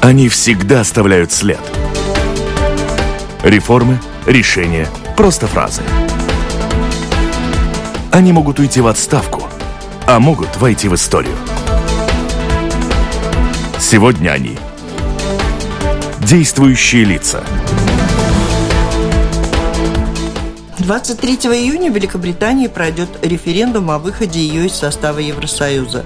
Они всегда оставляют след. Реформы, решения, просто фразы. Они могут уйти в отставку, а могут войти в историю. Сегодня они действующие лица. 23 июня в Великобритании пройдет референдум о выходе ее из состава Евросоюза.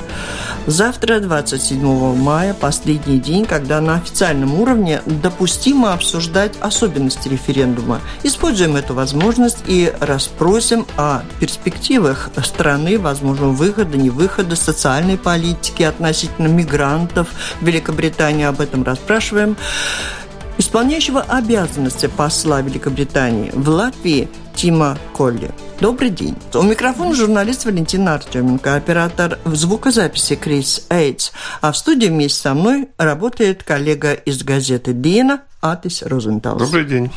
Завтра, 27 мая, последний день, когда на официальном уровне допустимо обсуждать особенности референдума. Используем эту возможность и расспросим о перспективах страны, возможного выхода, не выхода, социальной политики относительно мигрантов в Великобритании. Об этом расспрашиваем исполняющего обязанности посла Великобритании в Латвии Тима Колли. Добрый день. У микрофона журналист Валентина Артеменко, оператор в звукозаписи Крис Эйтс. А в студии вместе со мной работает коллега из газеты «Дина» Атис Розенталс. Добрый день.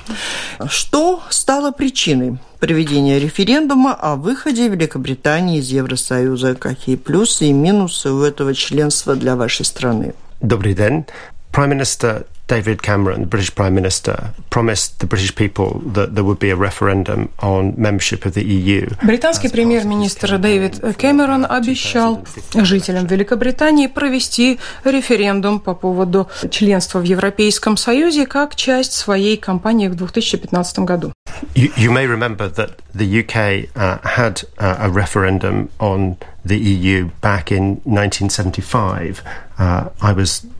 Что стало причиной проведения референдума о выходе Великобритании из Евросоюза? Какие плюсы и минусы у этого членства для вашей страны? Добрый день. Prime Minister David Cameron, the British Prime Minister, promised the British people that there would be a referendum on membership of the EU. Британский премьер-министр Дэвид Кэмерон обещал жителям Великобритании провести референдум по поводу членства в Европейском Союзе как часть своей кампании в 2015 году. You, you may remember that the UK uh, had uh, a referendum on the EU back in 1975. Uh, I was Э,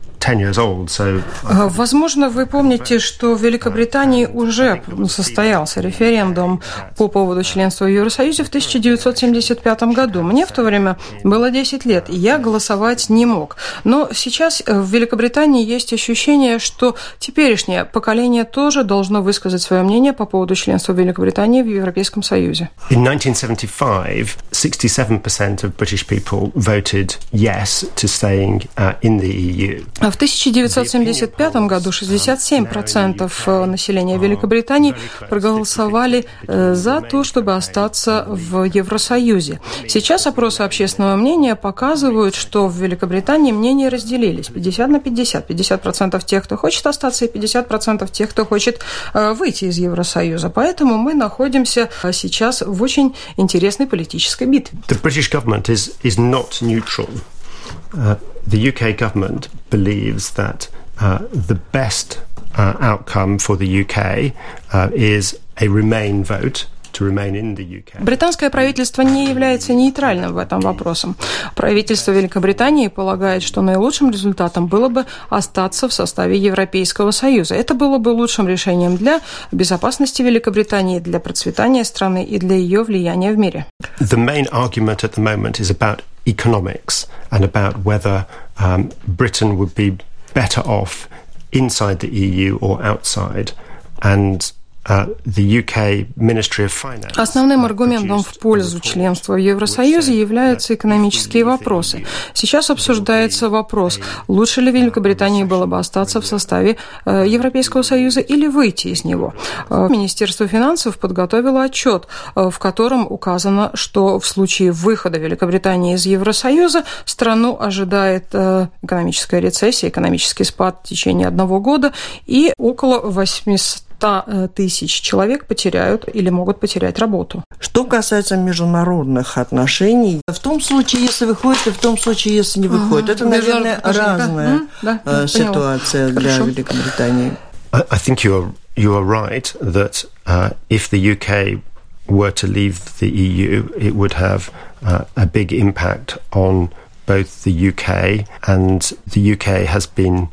возможно, вы помните, что в Великобритании уже состоялся референдум по поводу членства в Евросоюзе в 1975 году. Мне в то время было 10 лет, и я голосовать не мог. Но сейчас э, в Великобритании есть ощущение, что теперешнее поколение тоже должно высказать свое мнение по поводу членства Великобритании в Европейском Союзе. In 1975, 67% of British people voted yes to staying uh, in the EU. В 1975 году 67% э, населения Великобритании проголосовали э, за то, чтобы остаться в Евросоюзе. Сейчас опросы общественного мнения показывают, что в Великобритании мнения разделились 50 на 50. 50% тех, кто хочет остаться, и 50% тех, кто хочет э, выйти из Евросоюза. Поэтому мы находимся сейчас в очень интересной политической битве. The British government is, is not neutral. Uh, the UK government believes that uh, the best uh, outcome for the UK uh, is a Remain vote Британское правительство не является нейтральным в этом вопросе. Правительство Великобритании полагает, что наилучшим результатом было бы остаться в составе Европейского Союза. Это было бы лучшим решением для безопасности Великобритании, для процветания страны и для ее влияния в мире. The main argument at the moment is about economics and about whether um, Britain would be better off inside the EU or outside. And Основным аргументом в пользу членства в Евросоюзе являются экономические вопросы. Сейчас обсуждается вопрос, лучше ли Великобритании было бы остаться в составе э, Европейского Союза или выйти из него. Э, Министерство финансов подготовило отчет, э, в котором указано, что в случае выхода Великобритании из Евросоюза страну ожидает экономическая рецессия, экономический спад в течение одного года и около 800 100 э, тысяч человек потеряют или могут потерять работу. Что касается международных отношений, в том случае, если выходит, и в том случае, если не выходит, ага. это, наверное, разная да, да, ситуация для Хорошо. Великобритании. I think you are, you are right that uh, if the UK were to leave the EU, it would have uh, a big impact on both the UK and the UK has been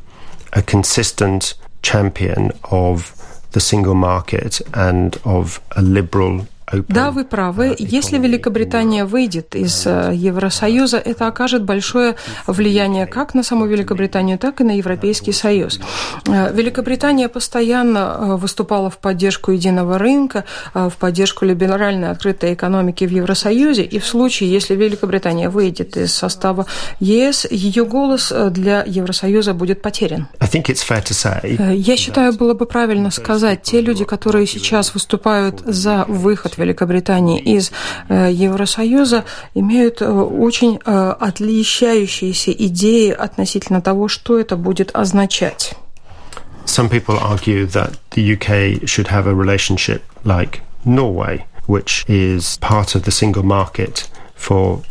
a consistent champion of the single market and of a liberal Да, вы правы. Если Великобритания выйдет из э, Евросоюза, это окажет большое влияние как на саму Великобританию, так и на Европейский Союз. Э, Великобритания постоянно э, выступала в поддержку единого рынка, в поддержку либеральной открытой экономики в Евросоюзе, и в случае, если Великобритания выйдет из состава ЕС, ее голос для Евросоюза будет потерян. Я считаю, было бы правильно сказать, те люди, которые сейчас выступают за выход Великобритании из Евросоюза, имеют очень отличающиеся идеи относительно того, что это будет означать. Some people argue that the UK should have a relationship like Norway, which is part of the single market for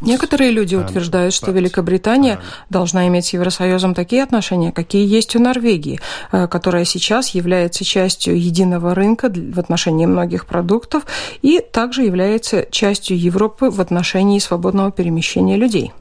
Некоторые люди утверждают, что Великобритания должна иметь с Евросоюзом такие отношения, какие есть у Норвегии, э, которая сейчас является частью единого рынка в отношении многих продуктов и также является частью Европы в отношении свободного перемещения людей.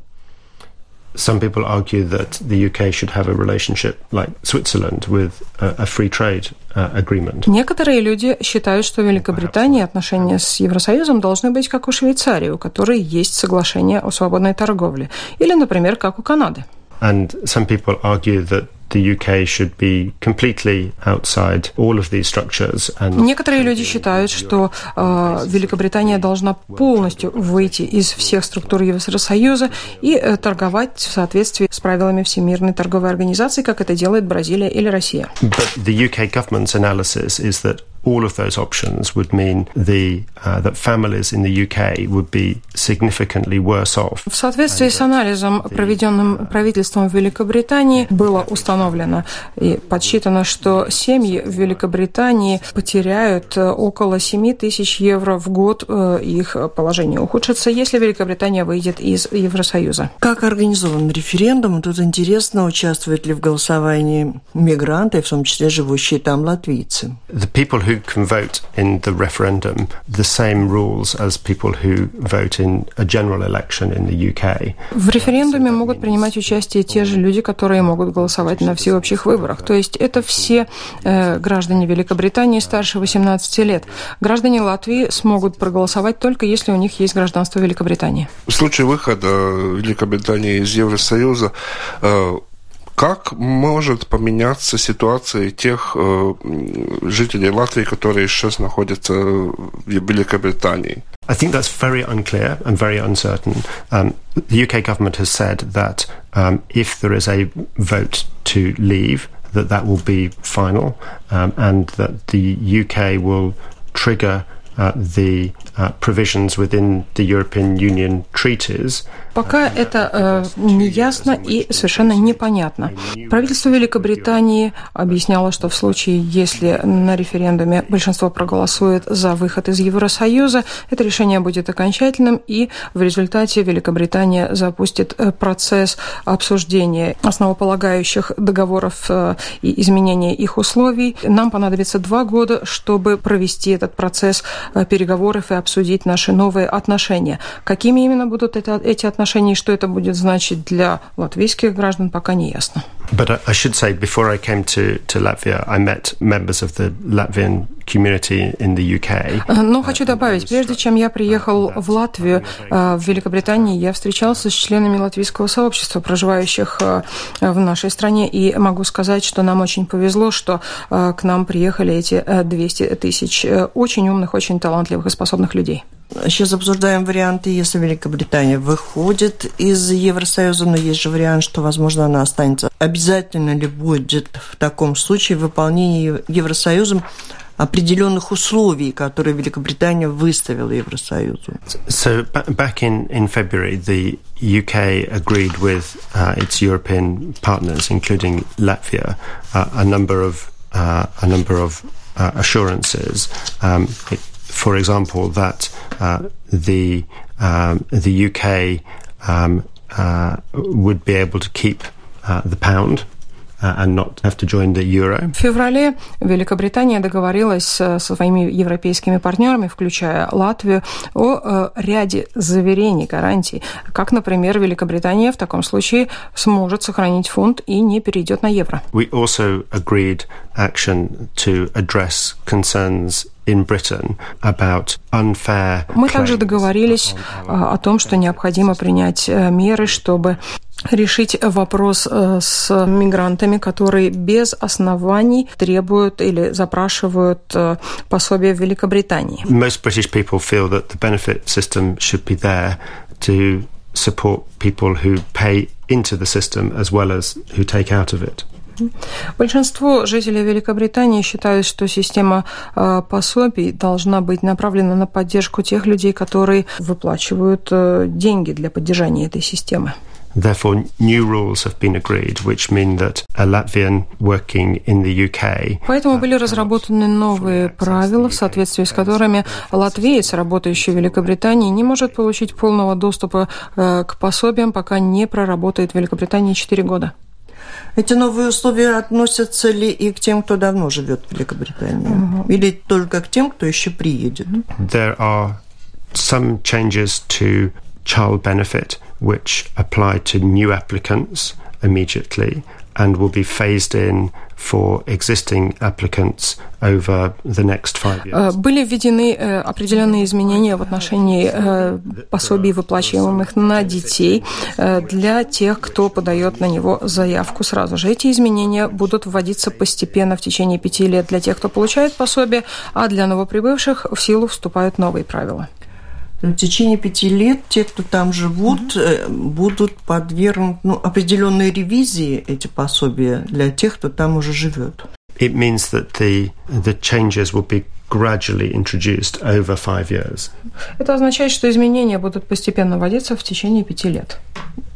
Some people argue that the UK should have a relationship like Switzerland with a, a free trade uh, agreement. Некоторые люди считают, что Великобритания отношения с Евросоюзом должны быть как у Швейцарии, у которой есть соглашение о свободной торговле, или, например, как у Канады. And some people argue that the UK should be completely outside all of these structures. And Некоторые люди считают, что э, Великобритания должна полностью выйти из всех структур Евросоюза и э, торговать в соответствии с правилами Всемирной торговой организации, как это делает Бразилия или Россия. But the UK government's analysis is that all of those options would mean the, uh, that families in the UK would be significantly worse off. В соответствии с анализом, проведенным правительством Великобритании, было установлено и подсчитано, что семьи в Великобритании потеряют э, около 7 тысяч евро в год, э, их положение ухудшится, если Великобритания выйдет из Евросоюза. Как организован референдум? Тут интересно, участвуют ли в голосовании мигранты, в том числе живущие там латвийцы. The people who can vote in the referendum the same rules as people who vote in a general election in the UK. В референдуме могут принимать участие те же люди, которые могут голосовать на всеобщих выборах. То есть это все э, граждане Великобритании старше 18 лет. Граждане Латвии смогут проголосовать только если у них есть гражданство Великобритании. В случае выхода Великобритании из Евросоюза э, как может поменяться ситуация тех э, жителей Латвии, которые сейчас находятся в Великобритании? I think that's very unclear and very uncertain. Um, the UK government has said that um, if there is a vote to leave, that that will be final, um, and that the UK will trigger uh, the uh, provisions within the European Union treaties Пока это э, не ясно и совершенно непонятно. Правительство Великобритании объясняло, что в случае, если на референдуме большинство проголосует за выход из Евросоюза, это решение будет окончательным, и в результате Великобритания запустит э, процесс обсуждения основополагающих договоров э, и изменения их условий. Нам понадобится два года, чтобы провести этот процесс э, переговоров и обсудить наши новые отношения. Какими именно будут это, эти отношения? Отношении, что это будет значить для латвийских граждан, пока не ясно. But I should say, before I came to, to Latvia, I met members of the Latvian community in the UK. Но хочу добавить, прежде чем я приехал в Латвию, в Великобритании, я встречался с членами латвийского сообщества, проживающих в нашей стране, и могу сказать, что нам очень повезло, что к нам приехали эти 200 тысяч очень умных, очень талантливых и способных людей. Сейчас обсуждаем варианты, если Великобритания выходит из Евросоюза, но есть же вариант, что, возможно, она останется. Обязательно ли будет в таком случае выполнение Евросоюзом определенных условий, которые Великобритания выставила Евросоюзу. So back in, in February, the UK agreed with uh, its European partners, including Latvia, uh, a number of uh, a number of uh, assurances. Um, it, for example, that uh, the um, the UK um, uh, would be able to keep uh, the pound Uh, and not have to join the euro. В феврале Великобритания договорилась со своими европейскими партнерами, включая Латвию, о э, ряде заверений, гарантий, как, например, Великобритания в таком случае сможет сохранить фунт и не перейдет на евро. We also agreed action to address concerns in Britain about unfair Мы также договорились э, о том, что необходимо принять э, меры, чтобы решить вопрос э, с мигрантами, которые без оснований требуют или запрашивают э, пособие в Великобритании. Most British people feel that the benefit system should be there to support people who pay into the system as well as who take out of it. Большинство жителей Великобритании считают, что система э, пособий должна быть направлена на поддержку тех людей, которые выплачивают э, деньги для поддержания этой системы. Therefore, new rules have been agreed, which mean that a Latvian working in the UK. Поэтому были разработаны новые правила, в соответствии с которыми латвиец, работающий в Великобритании, не может получить полного доступа э, к пособиям, пока не проработает в Великобритании 4 года. Эти новые условия относятся ли и к тем, кто давно живет в Великобритании? Uh-huh. Или только к тем, кто еще приедет? There are some changes to child benefit which apply to new applicants immediately and will be phased in for existing applicants over the next five years. Были введены определенные изменения в отношении пособий, выплачиваемых на детей для тех, кто подает на него заявку сразу же. Эти изменения будут вводиться постепенно в течение пяти лет для тех, кто получает пособие, а для новоприбывших в силу вступают новые правила в течение пяти лет те, кто там живут, mm-hmm. будут подвергнуты ну, определенной ревизии эти пособия для тех, кто там уже живет. It means that the, the changes will be gradually introduced over five years. Это означает, что изменения будут постепенно вводиться в течение пяти лет.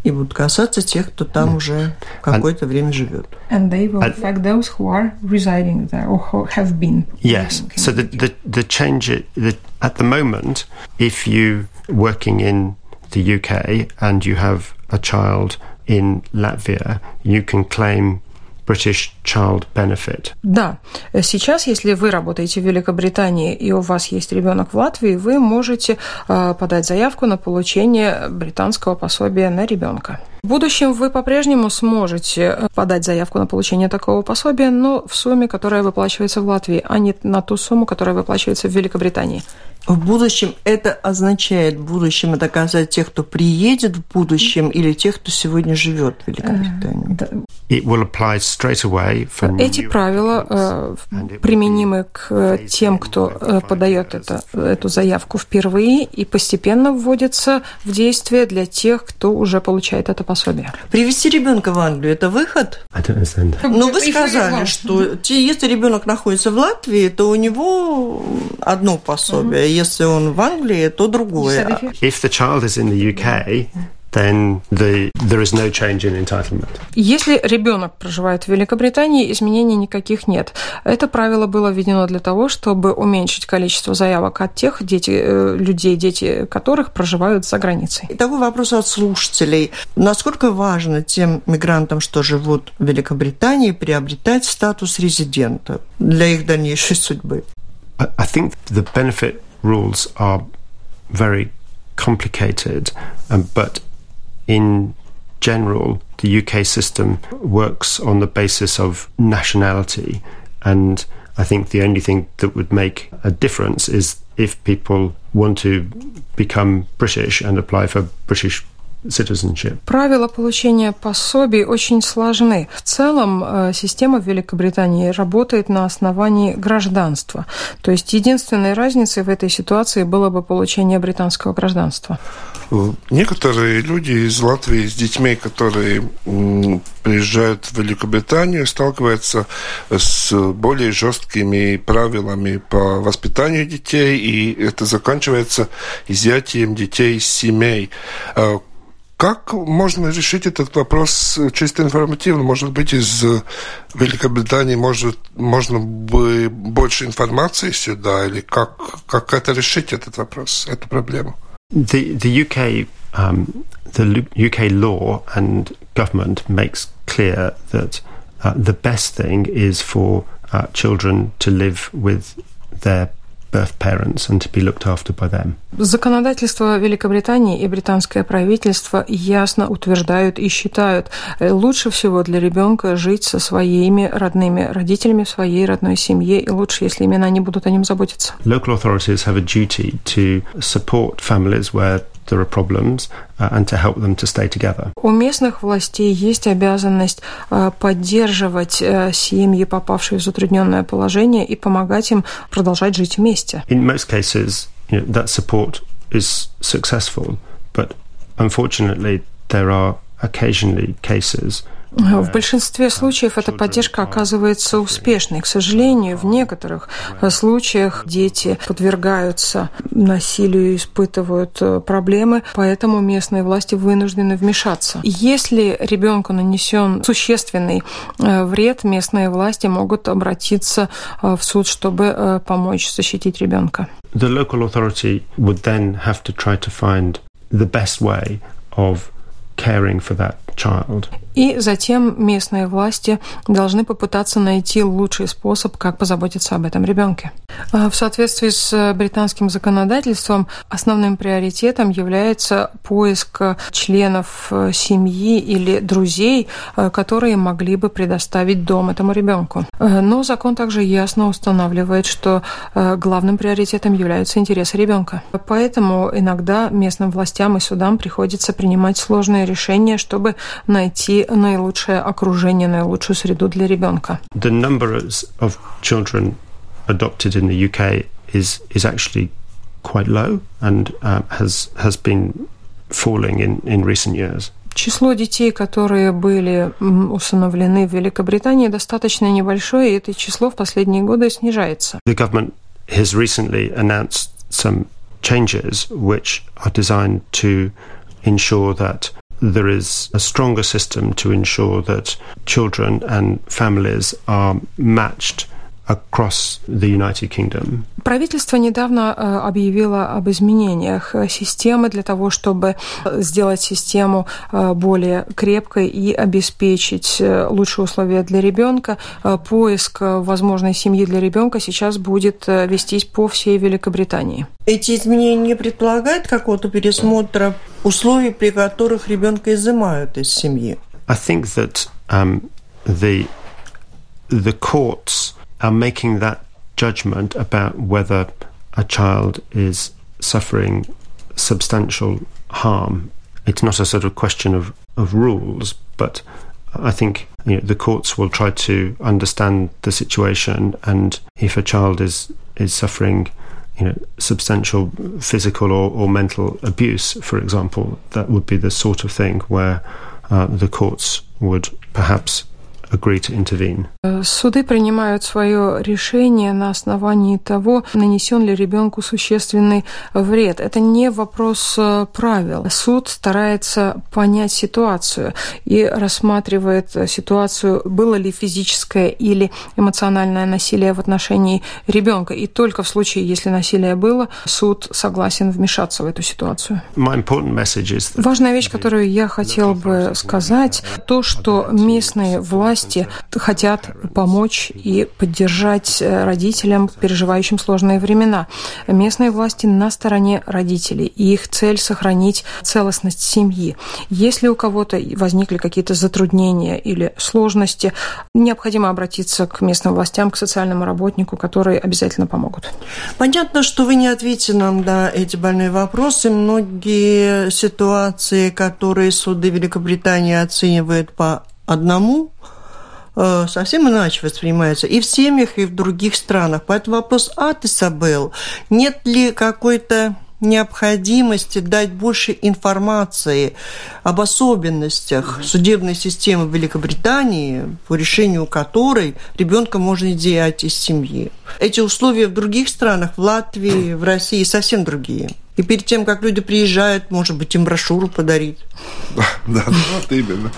И будут касаться тех, кто там yeah. уже какое-то время живет. And they will affect those who are residing there or who have been. Yes. So the, the, the change, the, at the moment, if you working in the UK and you have a child in Latvia, you can claim British Child Benefit. Да, сейчас, если вы работаете в Великобритании и у вас есть ребенок в Латвии, вы можете э, подать заявку на получение британского пособия на ребенка. В будущем вы по-прежнему сможете э, подать заявку на получение такого пособия, но в сумме, которая выплачивается в Латвии, а не на ту сумму, которая выплачивается в Великобритании. В будущем это означает, в будущем это касается тех, кто приедет в будущем, или тех, кто сегодня живет в Великобритании. It will apply straight away Эти правила э, применимы к э, тем, кто э, подает это, эту заявку впервые, и постепенно вводятся в действие для тех, кто уже получает это пособие. Привести ребенка в Англию это выход? Ну, вы сказали, что если ребенок находится в Латвии, то у него одно пособие если он в Англии, то другое. If the child is in the UK, then the, there is no change in entitlement. Если ребенок проживает в Великобритании, изменений никаких нет. Это правило было введено для того, чтобы уменьшить количество заявок от тех дети, э, людей, дети которых проживают за границей. И такой вопрос от слушателей. Насколько важно тем мигрантам, что живут в Великобритании, приобретать статус резидента для их дальнейшей судьбы? I think the benefit rules are very complicated, um, but in general, the UK system works on the basis of nationality. And I think the only thing that would make a difference is if people want to become British and apply for British citizenship. Правила получения пособий очень сложны. В целом э, система в Великобритании работает на основании гражданства. То есть единственной разницей в этой ситуации было бы получение британского гражданства. Некоторые люди из Латвии с детьми, которые приезжают в Великобританию, сталкиваются с более жесткими правилами по воспитанию детей, и это заканчивается изъятием детей из семей. Как можно решить этот вопрос чисто информативно? Может быть, из Великобритании может, можно бы больше информации сюда? Или как, как это решить, этот вопрос, эту проблему? The, the UK um, the UK law and government makes clear that uh, the best thing is for uh, children to live with their birth parents and to be looked after by them. Законодательство Великобритании и британское правительство ясно утверждают и считают, э, лучше всего для ребенка жить со своими родными родителями в своей родной семье, и лучше, если именно они будут о нем заботиться. Local authorities have a duty to support families where there are problems uh, and to help them to stay together. У местных властей есть обязанность uh, поддерживать uh, семьи, попавшие в затрудненное положение, и помогать им продолжать жить вместе. In most cases, you know, that support is successful, but unfortunately, there are occasionally cases В большинстве случаев эта поддержка оказывается успешной. К сожалению, в некоторых случаях дети подвергаются насилию, испытывают э, проблемы, поэтому местные власти вынуждены вмешаться. Если ребенку нанесен существенный э, вред, местные власти могут обратиться э, в суд, чтобы помочь защитить ребенка. The best way of caring for that child. И затем местные власти должны попытаться найти лучший способ, как позаботиться об этом ребенке. А в соответствии с британским законодательством основным приоритетом является поиск членов э, семьи или друзей, э, которые могли бы предоставить дом этому ребенку. Э, но закон также ясно устанавливает, что главным приоритетом являются интересы ребенка. Поэтому иногда местным властям и судам приходится принимать сложные решения, чтобы найти наилучшее окружение, наилучшую среду для ребенка. The numbers of children adopted in the UK is is actually quite low and uh, has has been falling in in recent years. Число детей, которые были усыновлены в Великобритании, достаточно небольшое, и это число в последние годы снижается. The government has recently announced some changes which are designed to ensure that there is a stronger system to ensure that children and families are matched across the United Kingdom. Правительство недавно э, объявило об изменениях э, системы для того, чтобы э, сделать систему более крепкой и обеспечить лучшие условия для ребенка. Поиск возможной семьи для ребенка сейчас будет вестись по всей Великобритании. Эти изменения не предполагают какого-то пересмотра условий, при которых ребенка изымают из семьи? I think that um, the the courts are making that judgment about whether a child is suffering substantial harm. It's not a sort of question of, of rules, but I think you know, the courts will try to understand the situation, and if a child is is suffering, you know, substantial physical or, or mental abuse, for example, that would be the sort of thing where uh, the courts would perhaps agree to intervene. Э, суды принимают свое решение на основании того, нанесен ли ребенку существенный вред. Это не вопрос э, правил. Суд старается понять ситуацию и рассматривает ситуацию, было ли физическое или эмоциональное насилие в отношении ребенка. И только в случае, если насилие было, суд согласен вмешаться в эту ситуацию. Важная вещь, которую я хотел бы сказать, то, что местные власти власти хотят помочь и поддержать э, родителям, переживающим сложные времена. Местные власти на стороне родителей, и их цель сохранить целостность семьи. Если у кого-то возникли какие-то затруднения или сложности, необходимо обратиться к местным властям, к социальному работнику, которые обязательно помогут. Понятно, что вы не ответите нам на эти больные вопросы. Многие ситуации, которые суды Великобритании оценивают по одному совсем иначе воспринимается и в семьях, и в других странах. Поэтому вопрос от Исабел. Нет ли какой-то необходимости дать больше информации об особенностях судебной системы Великобритании, по решению которой ребенка можно изъять из семьи. Эти условия в других странах, в Латвии, в России совсем другие. И перед тем, как люди приезжают, может быть, им брошюру подарить. Да, да, вот именно.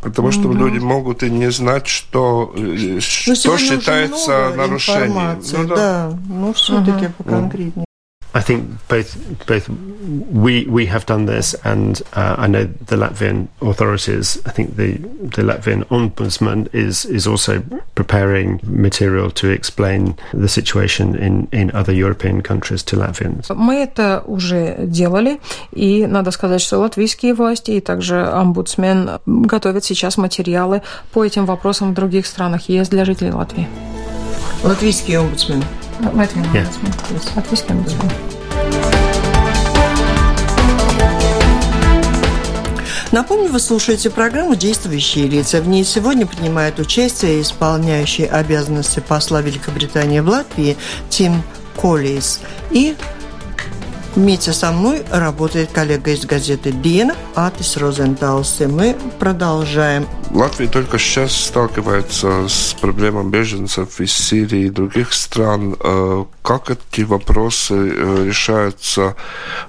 Потому что mm-hmm. люди могут и не знать, что, э, ну, что считается нарушением. Ну, да. да, ну все-таки mm-hmm. поконкретнее. I think both both we we have done this, and uh, I know the Latvian authorities. I think the the Latvian ombudsman is is also preparing material to explain the situation in in other European countries to Latvians. Мы это уже делали, и надо сказать, что латвийские власти и также омбудсмен готовят сейчас материалы по этим вопросам в других странах. Есть для жителей Латвии. Латвийский омбудсмен. Yeah. омбудсмен. Напомню, вы слушаете программу «Действующие лица». В ней сегодня принимает участие исполняющий обязанности посла Великобритании в Латвии Тим Коллис и Вместе со мной работает коллега из газеты «Дина» Атис Розенталс. И мы продолжаем. Латвия только сейчас сталкивается с проблемой беженцев из Сирии и других стран. Э, как эти вопросы э, решаются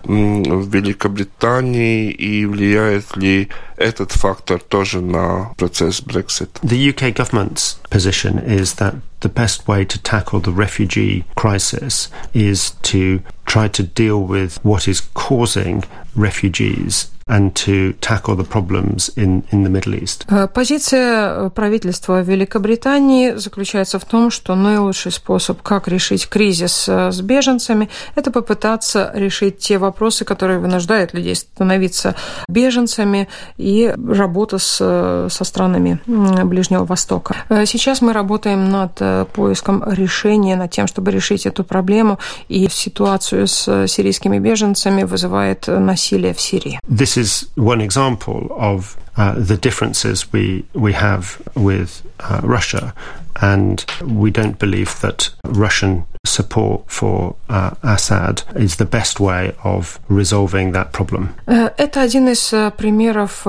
в Великобритании и влияет ли этот фактор тоже на процесс Brexit? The UK government's position is that the best way to tackle the refugee crisis is to try to deal with what is causing refugees and to tackle the problems in, in the Middle East. Э, позиция правительства Великобритании заключается в том, что наилучший способ, как решить кризис э, с беженцами, это попытаться решить те вопросы, которые вынуждают людей становиться беженцами и работа с, э, со странами Ближнего Востока. Сейчас мы работаем над поиском решения, над тем, чтобы решить эту проблему, и ситуацию с сирийскими беженцами вызывает насилие в Сирии. This is one example of uh, the differences we we have with uh, Russia, and we don't believe that Russian support for uh, Assad is the best way of resolving that problem. Это один из примеров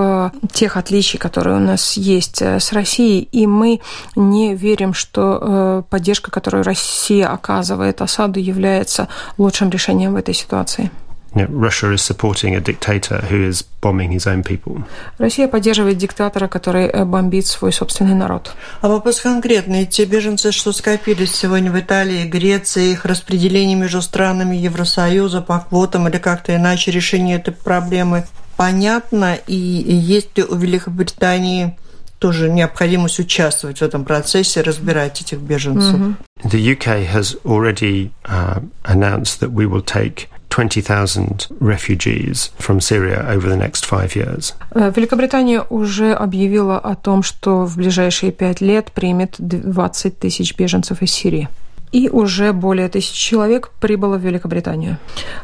тех отличий, которые у нас есть с Россией, и мы не верим, что поддержка, которую Россия оказывает Асаду, является лучшим решением в этой ситуации. You know, Russia is supporting a dictator who is bombing his own people. Россия поддерживает диктатора, который бомбит свой собственный народ. А вопрос конкретный. Те беженцы, что скопились сегодня в Италии, Греции, их распределение между странами Евросоюза по квотам или как-то иначе решение этой проблемы понятно? И есть ли у Великобритании тоже необходимость участвовать в этом процессе, разбирать этих беженцев? Mm-hmm. The UK has already uh, announced that we will take 20,000 refugees from Syria over the next five years. Великобритания уже объявила о том, что в ближайшие пять лет примет 20 тысяч беженцев из Сирии и уже более тысячи человек прибыло в Великобританию.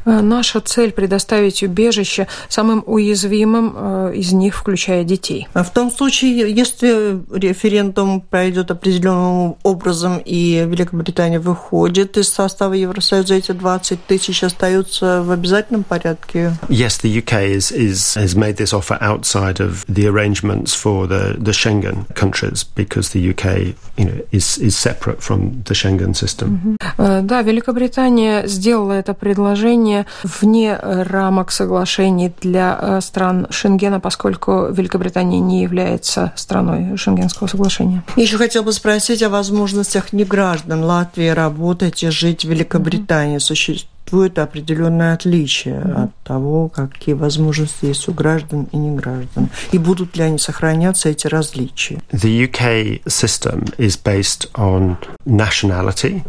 Э, наша цель – предоставить убежище самым уязвимым э, из них, включая детей. А в том случае, если референдум пройдет определенным образом и Великобритания выходит из состава Евросоюза, эти 20 тысяч остаются в обязательном порядке? Yes, the UK is, is, has made this offer outside of the arrangements for the, the Schengen countries because the UK you know, is, is separate from the Schengen system. System. Да, Великобритания сделала это предложение вне рамок соглашений для стран Шенгена, поскольку Великобритания не является страной Шенгенского соглашения. Еще хотел бы спросить о возможностях неграждан Латвии работать и жить в Великобритании. Существует существует определенное отличие mm-hmm. от того, какие возможности есть у граждан и не граждан. И будут ли они сохраняться, эти различия? The UK system is based on nationality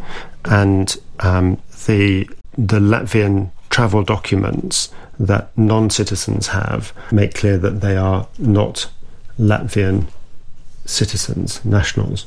and um, the, the Latvian travel documents that non-citizens have make clear that they are not Latvian citizens, nationals.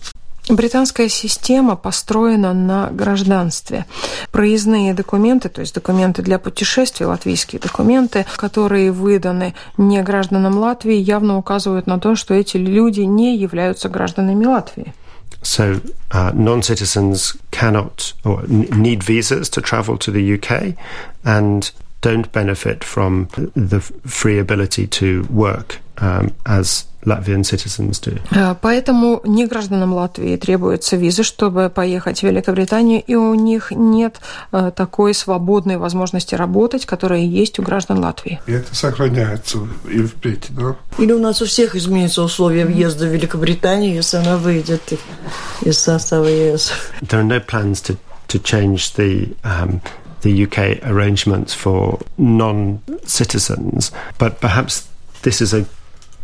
Британская система построена на гражданстве. Проездные документы, то есть документы для путешествий, латвийские документы, которые выданы не гражданам Латвии, явно указывают на то, что эти люди не являются гражданами Латвии. So, uh, non citizens cannot or need visas to travel to the UK and don't benefit from the free ability to work um, as Latvian citizens do. Поэтому не гражданам Латвии требуется виза, чтобы поехать в Великобританию, и у них нет такой свободной возможности работать, которая есть у граждан Латвии. И это сохраняется и впредь, да? Или у нас у всех изменятся условия въезда в Великобританию, если она выйдет из состава ЕС? There are no plans to, to change the um, the UK arrangements for non citizens, but perhaps this is a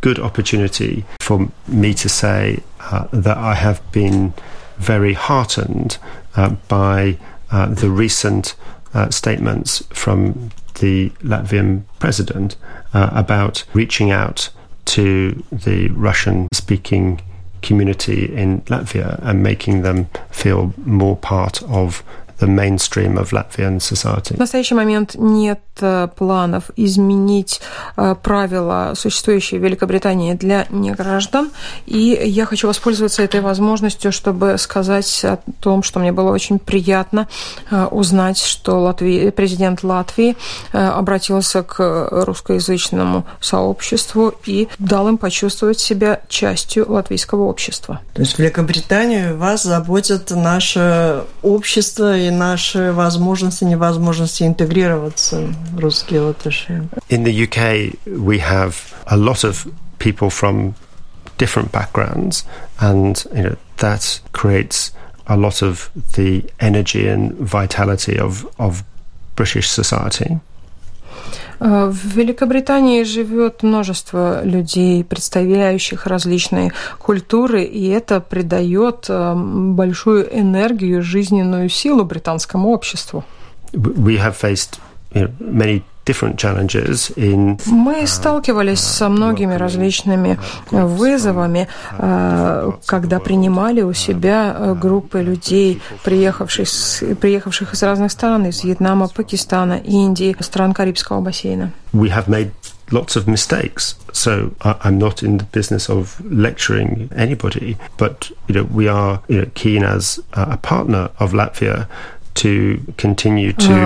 good opportunity for me to say uh, that I have been very heartened uh, by uh, the recent uh, statements from the Latvian president uh, about reaching out to the Russian speaking community in Latvia and making them feel more part of the mainstream of Latvian society. В настоящий момент нет э, планов изменить э, правила, существующие в Великобритании для неграждан, и я хочу воспользоваться этой возможностью, чтобы сказать о том, что мне было очень приятно э, узнать, что Латвии, президент Латвии обратился к русскоязычному сообществу и дал им почувствовать себя частью латвийского общества. То есть в Великобритании вас заботит наше общество и наши возможности, невозможности интегрироваться русские латыши. In the UK, we have a lot of people from different backgrounds, and you know that creates a lot of the energy and vitality of of British society. Э, в Великобритании живет множество людей, представляющих различные культуры, и это придает э, большую энергию, жизненную силу британскому обществу. We have faced мы сталкивались со многими различными вызовами, э, когда принимали у себя группы людей, приехавших, приехавших из разных стран, из Вьетнама, Пакистана, Индии, стран Карибского бассейна. Lots of mistakes. So I'm not in the business of lecturing anybody, but you know we are you know, keen as a partner of Latvia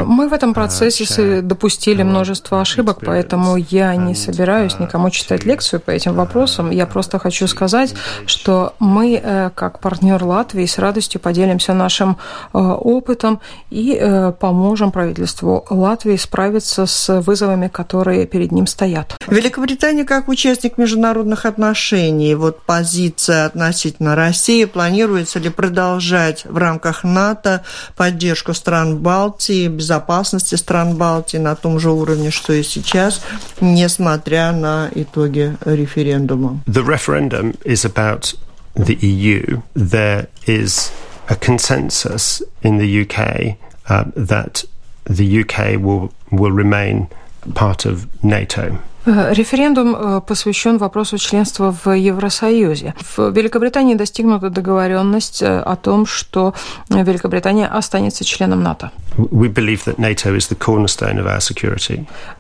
мы в этом uh, процессе допустили множество ошибок, поэтому я не собираюсь uh, никому читать лекцию по этим вопросам. Я просто хочу сказать, что мы, э, как партнер Латвии, с радостью поделимся нашим э, опытом и поможем правительству Латвии справиться с вызовами, которые перед ним стоят. Великобритания как участник международных отношений, вот позиция относительно России, планируется ли продолжать в рамках НАТО поддержку поддержку стран Балтии, безопасности стран Балтии на том же уровне, что и сейчас, несмотря на итоги референдума. The referendum is about the EU. There is a consensus in the UK uh, that the UK will, will remain part of NATO. Референдум э, посвящен вопросу членства в Евросоюзе. В Великобритании достигнута договоренность э, о том, что Великобритания останется членом НАТО.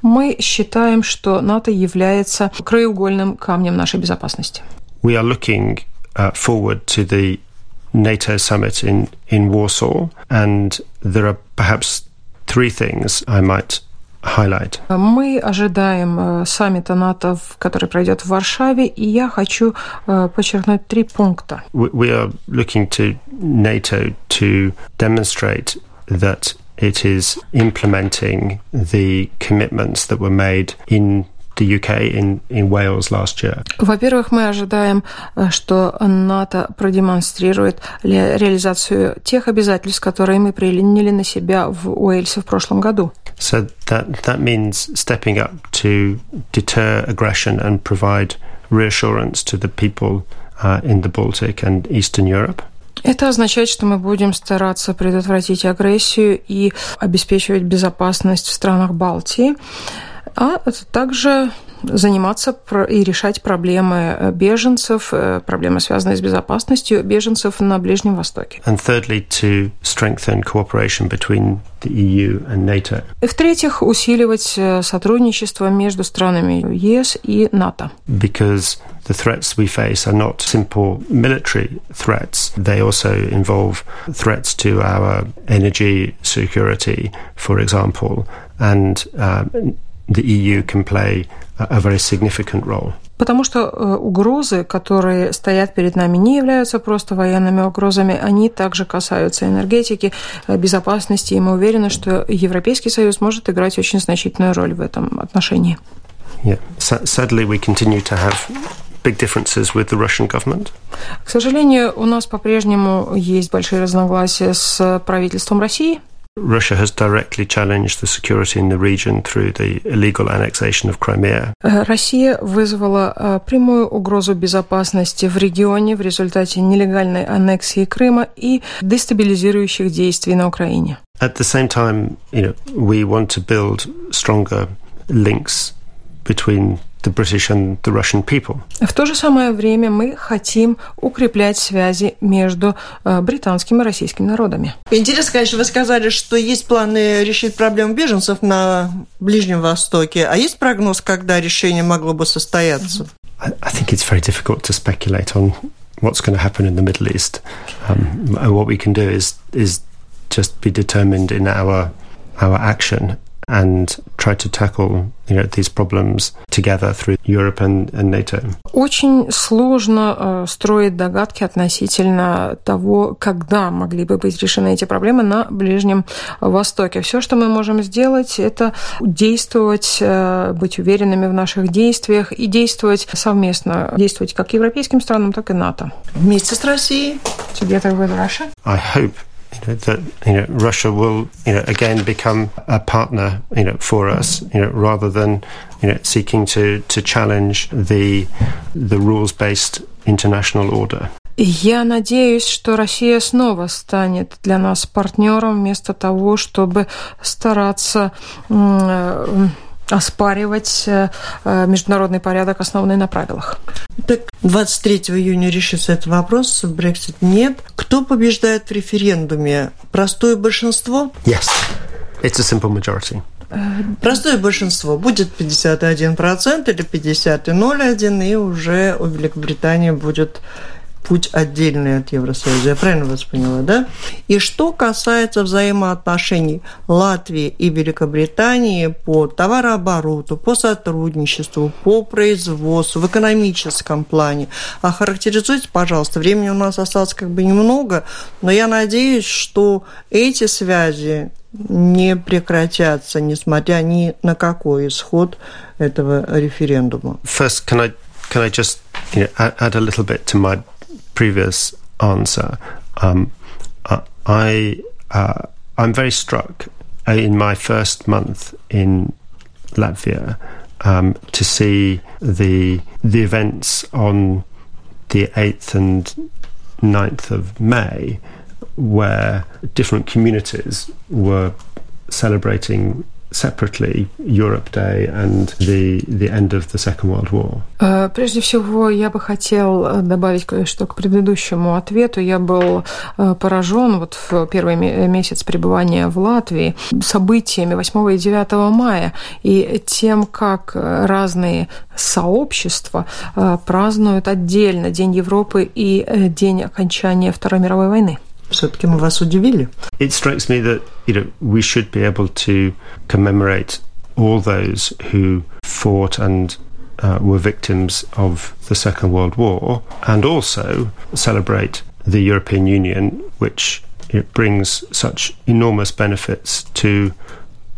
Мы считаем, что НАТО является краеугольным камнем нашей безопасности. We are looking uh, forward to the NATO summit in, in Warsaw, and there are perhaps three things I might highlight? Мы ожидаем э, саммита НАТО, который пройдет в Варшаве, и я хочу э, подчеркнуть три пункта. We are looking to NATO to demonstrate that it is implementing the commitments that were made in the UK in, in Wales last year? Во-первых, мы ожидаем, э, что НАТО продемонстрирует реализацию тех обязательств, которые мы приняли на себя в Уэльсе в прошлом году. So that, that means stepping up to deter aggression and provide reassurance to the people uh, in the Baltic and Eastern Europe. Это означает, что мы будем стараться предотвратить агрессию и обеспечивать безопасность в странах Балтии а также заниматься и решать проблемы э, беженцев, э, проблемы, связанные с безопасностью беженцев на Ближнем Востоке. And thirdly, to strengthen cooperation between the EU and NATO. И в-третьих, усиливать э, сотрудничество между странами ЕС и НАТО. Because the threats we face are not simple military threats. They also involve threats to our energy security, for example, and uh, the EU can play a very significant role. Потому что э, угрозы, которые стоят перед нами, не являются просто военными угрозами, они также касаются энергетики, э, безопасности, и мы уверены, что Европейский Союз может играть очень значительную роль в этом отношении. Yeah. Sadly, we continue to have big differences with the Russian government. К сожалению, у нас по-прежнему есть большие разногласия с правительством России. Russia has directly challenged the security in the region through the illegal annexation of Crimea. Э, Россия вызвала э, прямую угрозу безопасности в регионе в результате нелегальной аннексии Крыма и дестабилизирующих действий на Украине. At the same time, you know, we want to build stronger links between the British and the Russian people. В то же самое время мы хотим укреплять связи между э, британским и российским народами. Интересно, конечно, вы сказали, что есть планы решить проблему беженцев на Ближнем Востоке. А есть прогноз, когда решение могло бы состояться? I, I think it's very difficult to speculate on what's going to happen in the Middle East. Um, what we can do is is just be determined in our our action and try to tackle you know, these problems together through Europe and, and NATO. Очень сложно э, строить догадки относительно того, когда могли бы быть решены эти проблемы на Ближнем Востоке. Все, что мы можем сделать, это действовать, э, быть уверенными в наших действиях и действовать совместно, действовать как европейским странам, так и НАТО. Вместе с Россией. Together with Russia. I hope that you know Russia will you know again become a partner you know for us you know rather than you know seeking to to challenge the the rules based international order. Я надеюсь, что Россия снова станет для нас партнером вместо того, чтобы стараться оспаривать международный порядок, основанный на правилах. Так 23 июня решится этот вопрос, Брексит нет. Кто побеждает в референдуме? Простое большинство? Yes. It's a simple majority. Простое большинство. Будет 51% или 50,01, и уже у Великобритании будет путь отдельный от Евросоюза. Я правильно вас поняла, да? И что касается взаимоотношений Латвии и Великобритании по товарообороту, по сотрудничеству, по производству, в экономическом плане, охарактеризуйте, пожалуйста, времени у нас осталось как бы немного, но я надеюсь, что эти связи не прекратятся, несмотря ни на какой исход этого референдума. First, can I, can I just you know, add a little bit to my previous answer, um, I uh, I'm very struck uh, in my first month in Latvia um, to see the the events on the eighth and 9th of May, where different communities were celebrating separately Europe Day and the, the end of the Second World War? Прежде всего, я бы хотел добавить кое-что к предыдущему ответу. Я был поражен вот в первый месяц пребывания в Латвии событиями 8 и 9 мая и тем, как разные сообщества празднуют отдельно День Европы и День окончания Второй мировой войны. Все-таки мы вас удивили. It strikes me that you know we should be able to commemorate all those who fought and uh, were victims of the Second World War, and also celebrate the European Union, which it brings such enormous benefits to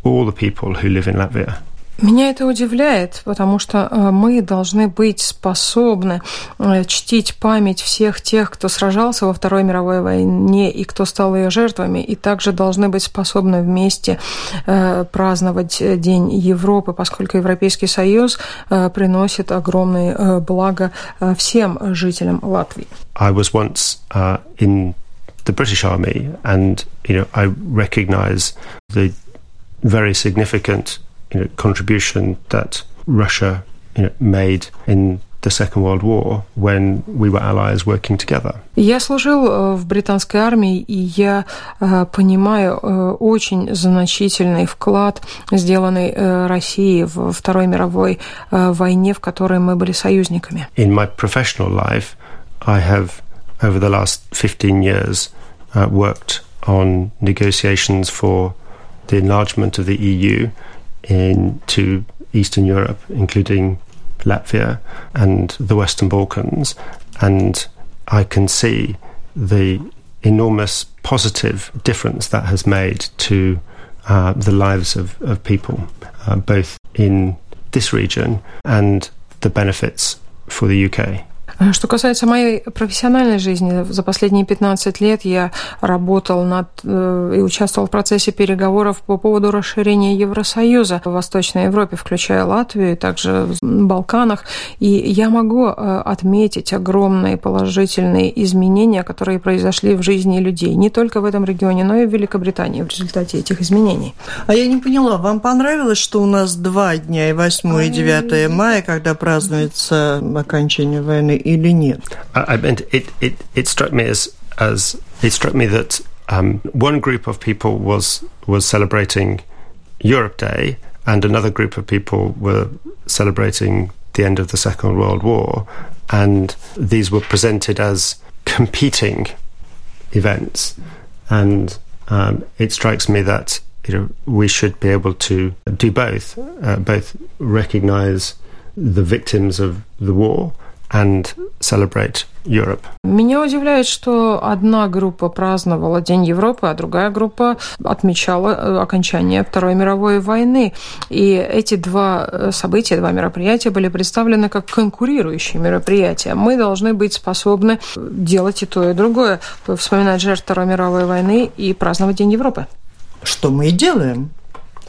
all the people who live in Latvia. Меня это удивляет, потому что э, мы должны быть способны э, чтить память всех тех, кто сражался во Второй мировой войне и кто стал ее жертвами, и также должны быть способны вместе э, праздновать День Европы, поскольку Европейский Союз приносит огромные блага всем жителям Латвии. I was once uh, in the British Army, and you know I recognise the very significant you know, contribution that Russia you know, made in the Second World War when we were allies working together. Я служил в британской армии, и я понимаю очень значительный вклад, сделанный Россией в Второй мировой войне, в которой мы были союзниками. In my professional life, I have, over the last 15 years, uh, worked on negotiations for the enlargement of the EU into Eastern Europe, including Latvia and the Western Balkans, and I can see the enormous positive difference that has made to uh, the lives of, of people, uh, both in this region and the benefits for the UK. Что касается моей профессиональной жизни, за последние 15 лет я работал над э, и участвовал в процессе переговоров по поводу расширения Евросоюза в Восточной Европе, включая Латвию, и также в Балканах. И я могу э, отметить огромные положительные изменения, которые произошли в жизни людей, не только в этом регионе, но и в Великобритании в результате этих изменений. А я не поняла, вам понравилось, что у нас два дня, и 8 и 9 мая, когда празднуется окончание войны, или нет? I, meant it, it, it struck me as, as it struck me that um, one group of people was was celebrating Europe Day, and another group of people were celebrating the end of the Second World War, and these were presented as competing events, and um, it strikes me that you know we should be able to do both, uh, both recognise the victims of the war and celebrate Europe. Меня удивляет, что одна группа праздновала День Европы, а другая группа отмечала э, окончание Второй мировой войны. И эти два э, события, два мероприятия были представлены как конкурирующие мероприятия. Мы должны быть способны делать и то, и другое. Вспоминать жертв Второй мировой войны и праздновать День Европы. Что мы и делаем.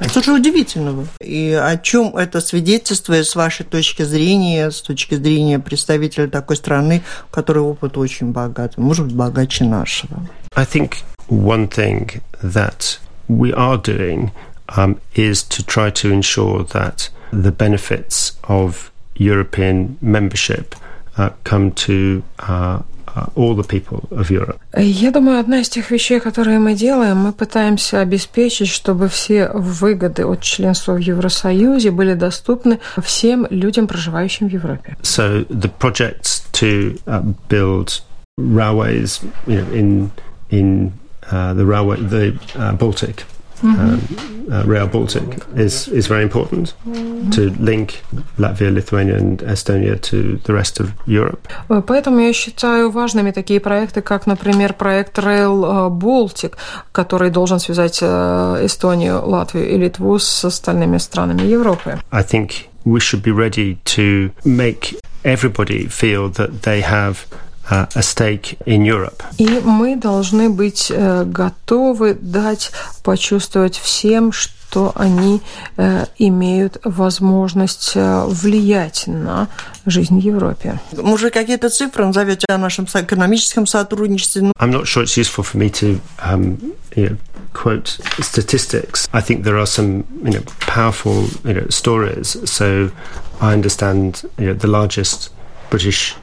Что же удивительного? И о чем это свидетельствует с вашей точки зрения, с точки зрения представителя такой страны, у которой опыт очень богатый, может быть, богаче нашего? I think one thing that we are doing um, is to try to ensure that the benefits of European membership uh, come to uh, Uh, all the people of Europe. Я думаю, одна из тех вещей, которые мы делаем, мы пытаемся обеспечить, чтобы все выгоды от членства в Евросоюзе были доступны всем людям, проживающим в Европе. So the projects to uh, build railways you know, in in uh, the railway the uh, Baltic mm-hmm. uh, Rail Baltic is, is very important mm-hmm. to link Latvia, Lithuania and Estonia to the rest of Europe. Поэтому я считаю важными такие проекты, как, например, проект Rail Baltic, который должен связать Эстонию, Латвию и Литву с остальными странами Европы. I think we should be ready to make everybody feel that they have Uh, a stake in Europe. И мы должны быть э, готовы дать почувствовать всем, что они э, имеют возможность э, влиять на жизнь в Европе. Может, какие-то цифры назовете о нашем экономическом сотрудничестве? I'm not sure it's useful for me to um, you know, quote statistics. I think there are some you know, powerful you know, stories. So I understand you know, the largest British Э,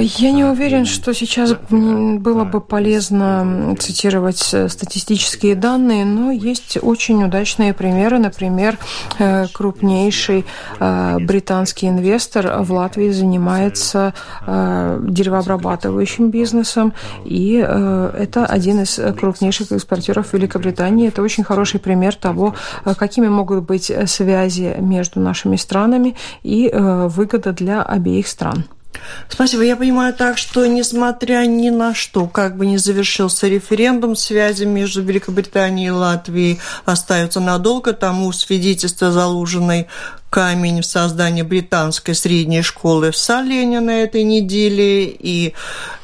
я не уверен, что сейчас было бы полезно цитировать э, статистические данные, но есть очень удачные примеры. Например, э, крупнейший британский инвестор в Латвии занимается деревообрабатывающим бизнесом, и это один из крупнейших экспортеров Великобритании. Это очень хороший пример того, какими могут быть связи между нашими странами и выгода для обеих стран. Спасибо. Я понимаю так, что несмотря ни на что, как бы не завершился референдум, связи между Великобританией и Латвией остаются надолго. Тому свидетельство заложенной камень в создании британской средней школы в Салене на этой неделе и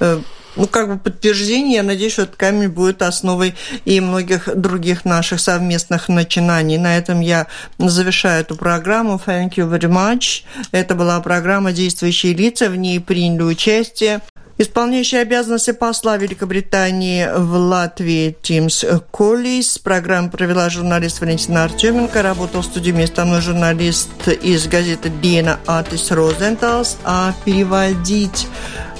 э, ну, как бы подтверждение. Я надеюсь, что этот камень будет основой и многих других наших совместных начинаний. На этом я завершаю эту программу. Thank you very much. Это была программа «Действующие лица». В ней приняли участие Исполняющий обязанности посла Великобритании в Латвии Тимс Коллис. Программу провела журналист Валентина Артеменко. Работал в студии вместо мной журналист из газеты «Диена Атис Розенталс». А переводить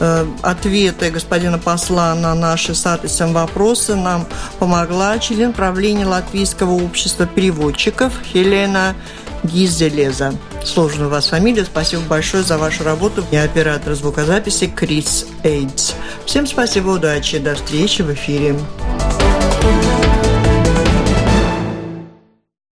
э, ответы господина посла на наши с Атисом вопросы нам помогла член правления Латвийского общества переводчиков Хелена Гизелеза. Сложную у вас фамилию. Спасибо большое за вашу работу. Я оператор звукозаписи Крис Эйдс. Всем спасибо, удачи, до встречи в эфире.